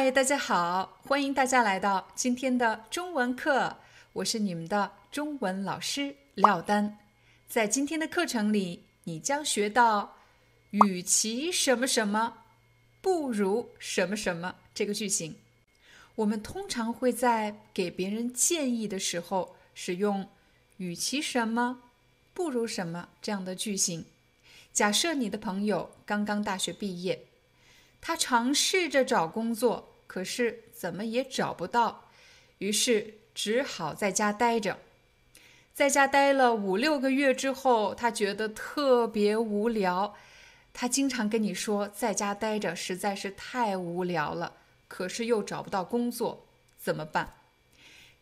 嗨，大家好，欢迎大家来到今天的中文课，我是你们的中文老师廖丹。在今天的课程里，你将学到“与其什么什么，不如什么什么”这个句型。我们通常会在给别人建议的时候使用“与其什么，不如什么”这样的句型。假设你的朋友刚刚大学毕业。他尝试着找工作，可是怎么也找不到，于是只好在家待着。在家待了五六个月之后，他觉得特别无聊。他经常跟你说，在家待着实在是太无聊了，可是又找不到工作，怎么办？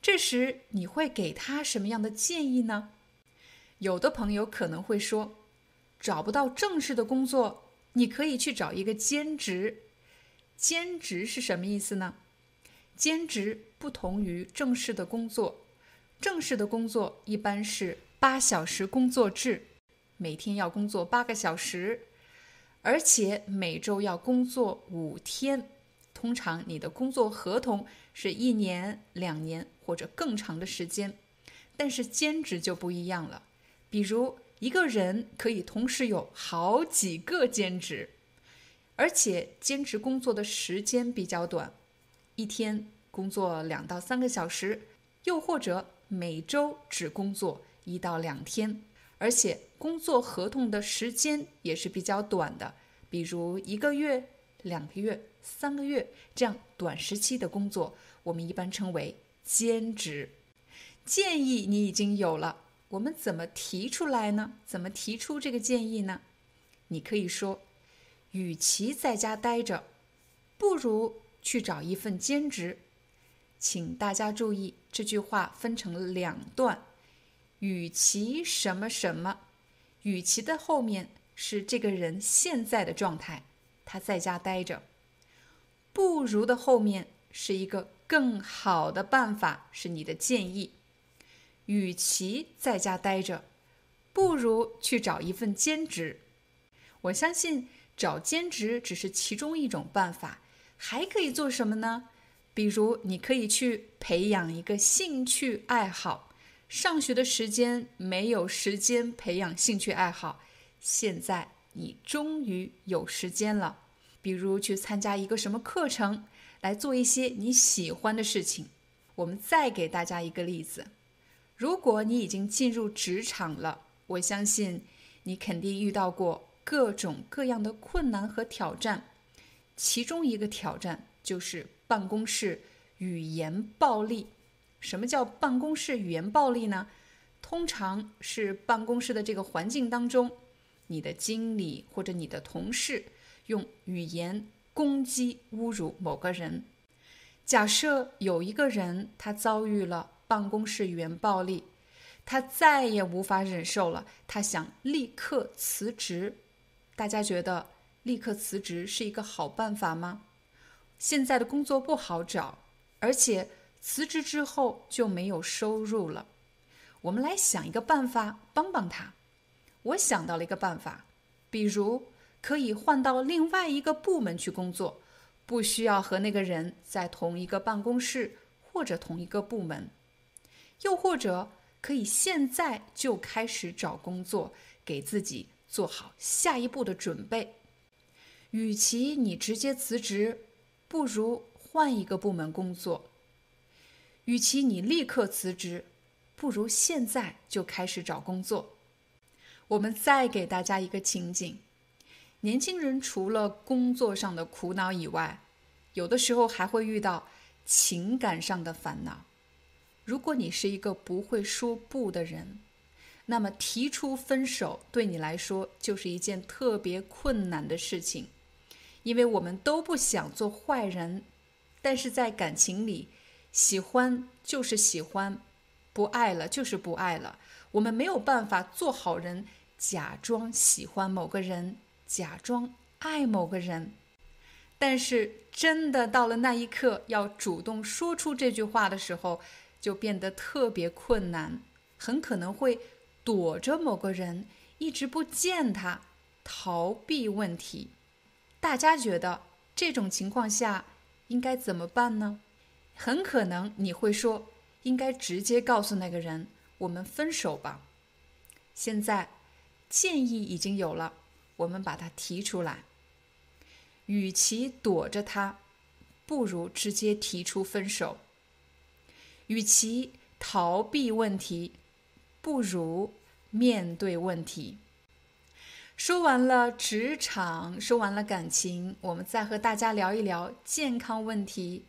这时你会给他什么样的建议呢？有的朋友可能会说，找不到正式的工作。你可以去找一个兼职，兼职是什么意思呢？兼职不同于正式的工作，正式的工作一般是八小时工作制，每天要工作八个小时，而且每周要工作五天。通常你的工作合同是一年、两年或者更长的时间，但是兼职就不一样了，比如。一个人可以同时有好几个兼职，而且兼职工作的时间比较短，一天工作两到三个小时，又或者每周只工作一到两天，而且工作合同的时间也是比较短的，比如一个月、两个月、三个月这样短时期的工作，我们一般称为兼职。建议你已经有了。我们怎么提出来呢？怎么提出这个建议呢？你可以说，与其在家待着，不如去找一份兼职。请大家注意，这句话分成了两段。与其什么什么，与其的后面是这个人现在的状态，他在家待着。不如的后面是一个更好的办法，是你的建议。与其在家待着，不如去找一份兼职。我相信找兼职只是其中一种办法，还可以做什么呢？比如，你可以去培养一个兴趣爱好。上学的时间没有时间培养兴趣爱好，现在你终于有时间了。比如去参加一个什么课程，来做一些你喜欢的事情。我们再给大家一个例子。如果你已经进入职场了，我相信你肯定遇到过各种各样的困难和挑战。其中一个挑战就是办公室语言暴力。什么叫办公室语言暴力呢？通常是办公室的这个环境当中，你的经理或者你的同事用语言攻击、侮辱某个人。假设有一个人他遭遇了。办公室语言暴力，他再也无法忍受了。他想立刻辞职。大家觉得立刻辞职是一个好办法吗？现在的工作不好找，而且辞职之后就没有收入了。我们来想一个办法帮帮他。我想到了一个办法，比如可以换到另外一个部门去工作，不需要和那个人在同一个办公室或者同一个部门。又或者可以现在就开始找工作，给自己做好下一步的准备。与其你直接辞职，不如换一个部门工作；与其你立刻辞职，不如现在就开始找工作。我们再给大家一个情景：年轻人除了工作上的苦恼以外，有的时候还会遇到情感上的烦恼。如果你是一个不会说不的人，那么提出分手对你来说就是一件特别困难的事情，因为我们都不想做坏人，但是在感情里，喜欢就是喜欢，不爱了就是不爱了，我们没有办法做好人，假装喜欢某个人，假装爱某个人。但是，真的到了那一刻，要主动说出这句话的时候，就变得特别困难，很可能会躲着某个人，一直不见他，逃避问题。大家觉得这种情况下应该怎么办呢？很可能你会说，应该直接告诉那个人，我们分手吧。现在建议已经有了，我们把它提出来。与其躲着他，不如直接提出分手；与其逃避问题，不如面对问题。说完了职场，说完了感情，我们再和大家聊一聊健康问题。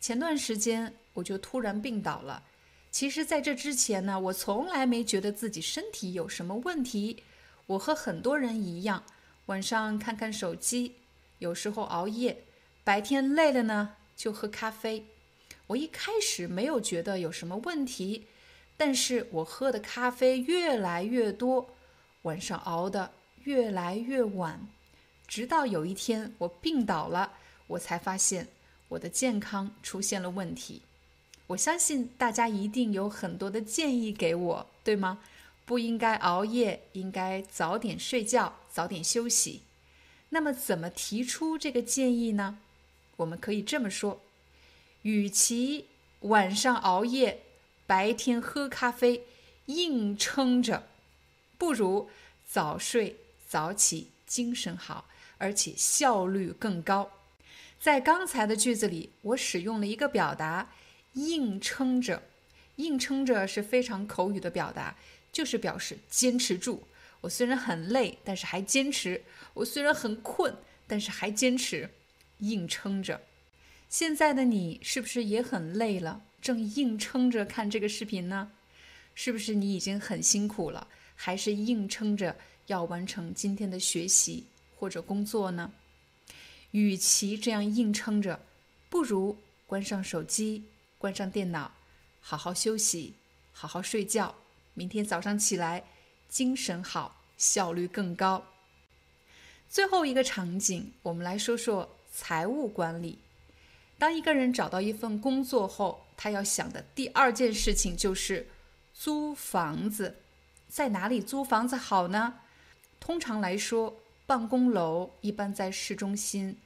前段时间我就突然病倒了。其实，在这之前呢，我从来没觉得自己身体有什么问题。我和很多人一样，晚上看看手机。有时候熬夜，白天累了呢，就喝咖啡。我一开始没有觉得有什么问题，但是我喝的咖啡越来越多，晚上熬的越来越晚，直到有一天我病倒了，我才发现我的健康出现了问题。我相信大家一定有很多的建议给我，对吗？不应该熬夜，应该早点睡觉，早点休息。那么怎么提出这个建议呢？我们可以这么说：，与其晚上熬夜，白天喝咖啡，硬撑着，不如早睡早起，精神好，而且效率更高。在刚才的句子里，我使用了一个表达“硬撑着”，硬撑着是非常口语的表达，就是表示坚持住。我虽然很累，但是还坚持；我虽然很困，但是还坚持，硬撑着。现在的你是不是也很累了，正硬撑着看这个视频呢？是不是你已经很辛苦了，还是硬撑着要完成今天的学习或者工作呢？与其这样硬撑着，不如关上手机，关上电脑，好好休息，好好睡觉。明天早上起来。精神好，效率更高。最后一个场景，我们来说说财务管理。当一个人找到一份工作后，他要想的第二件事情就是租房子。在哪里租房子好呢？通常来说，办公楼一般在市中心，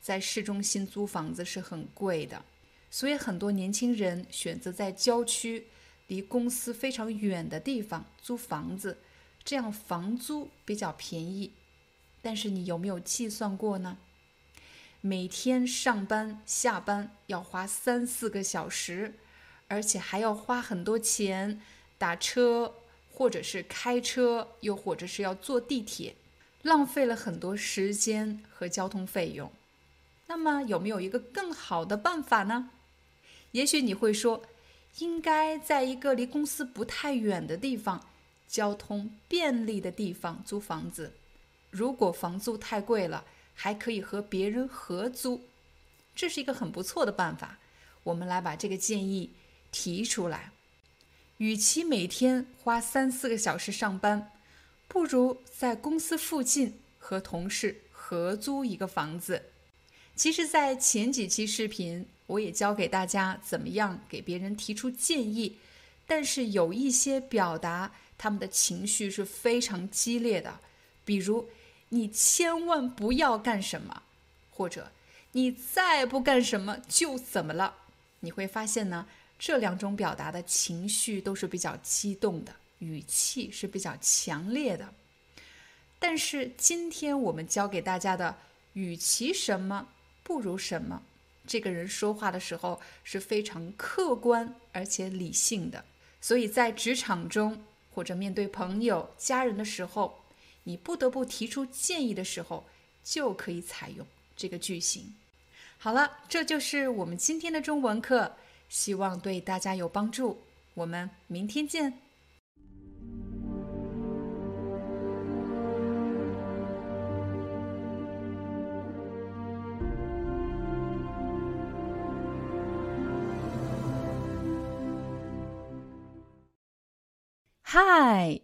在市中心租房子是很贵的，所以很多年轻人选择在郊区、离公司非常远的地方租房子。这样房租比较便宜，但是你有没有计算过呢？每天上班下班要花三四个小时，而且还要花很多钱打车，或者是开车，又或者是要坐地铁，浪费了很多时间和交通费用。那么有没有一个更好的办法呢？也许你会说，应该在一个离公司不太远的地方。交通便利的地方租房子，如果房租太贵了，还可以和别人合租，这是一个很不错的办法。我们来把这个建议提出来。与其每天花三四个小时上班，不如在公司附近和同事合租一个房子。其实，在前几期视频，我也教给大家怎么样给别人提出建议，但是有一些表达。他们的情绪是非常激烈的，比如“你千万不要干什么”，或者“你再不干什么就怎么了”。你会发现呢，这两种表达的情绪都是比较激动的，语气是比较强烈的。但是今天我们教给大家的“与其什么不如什么”，这个人说话的时候是非常客观而且理性的，所以在职场中。或者面对朋友、家人的时候，你不得不提出建议的时候，就可以采用这个句型。好了，这就是我们今天的中文课，希望对大家有帮助。我们明天见。Hi,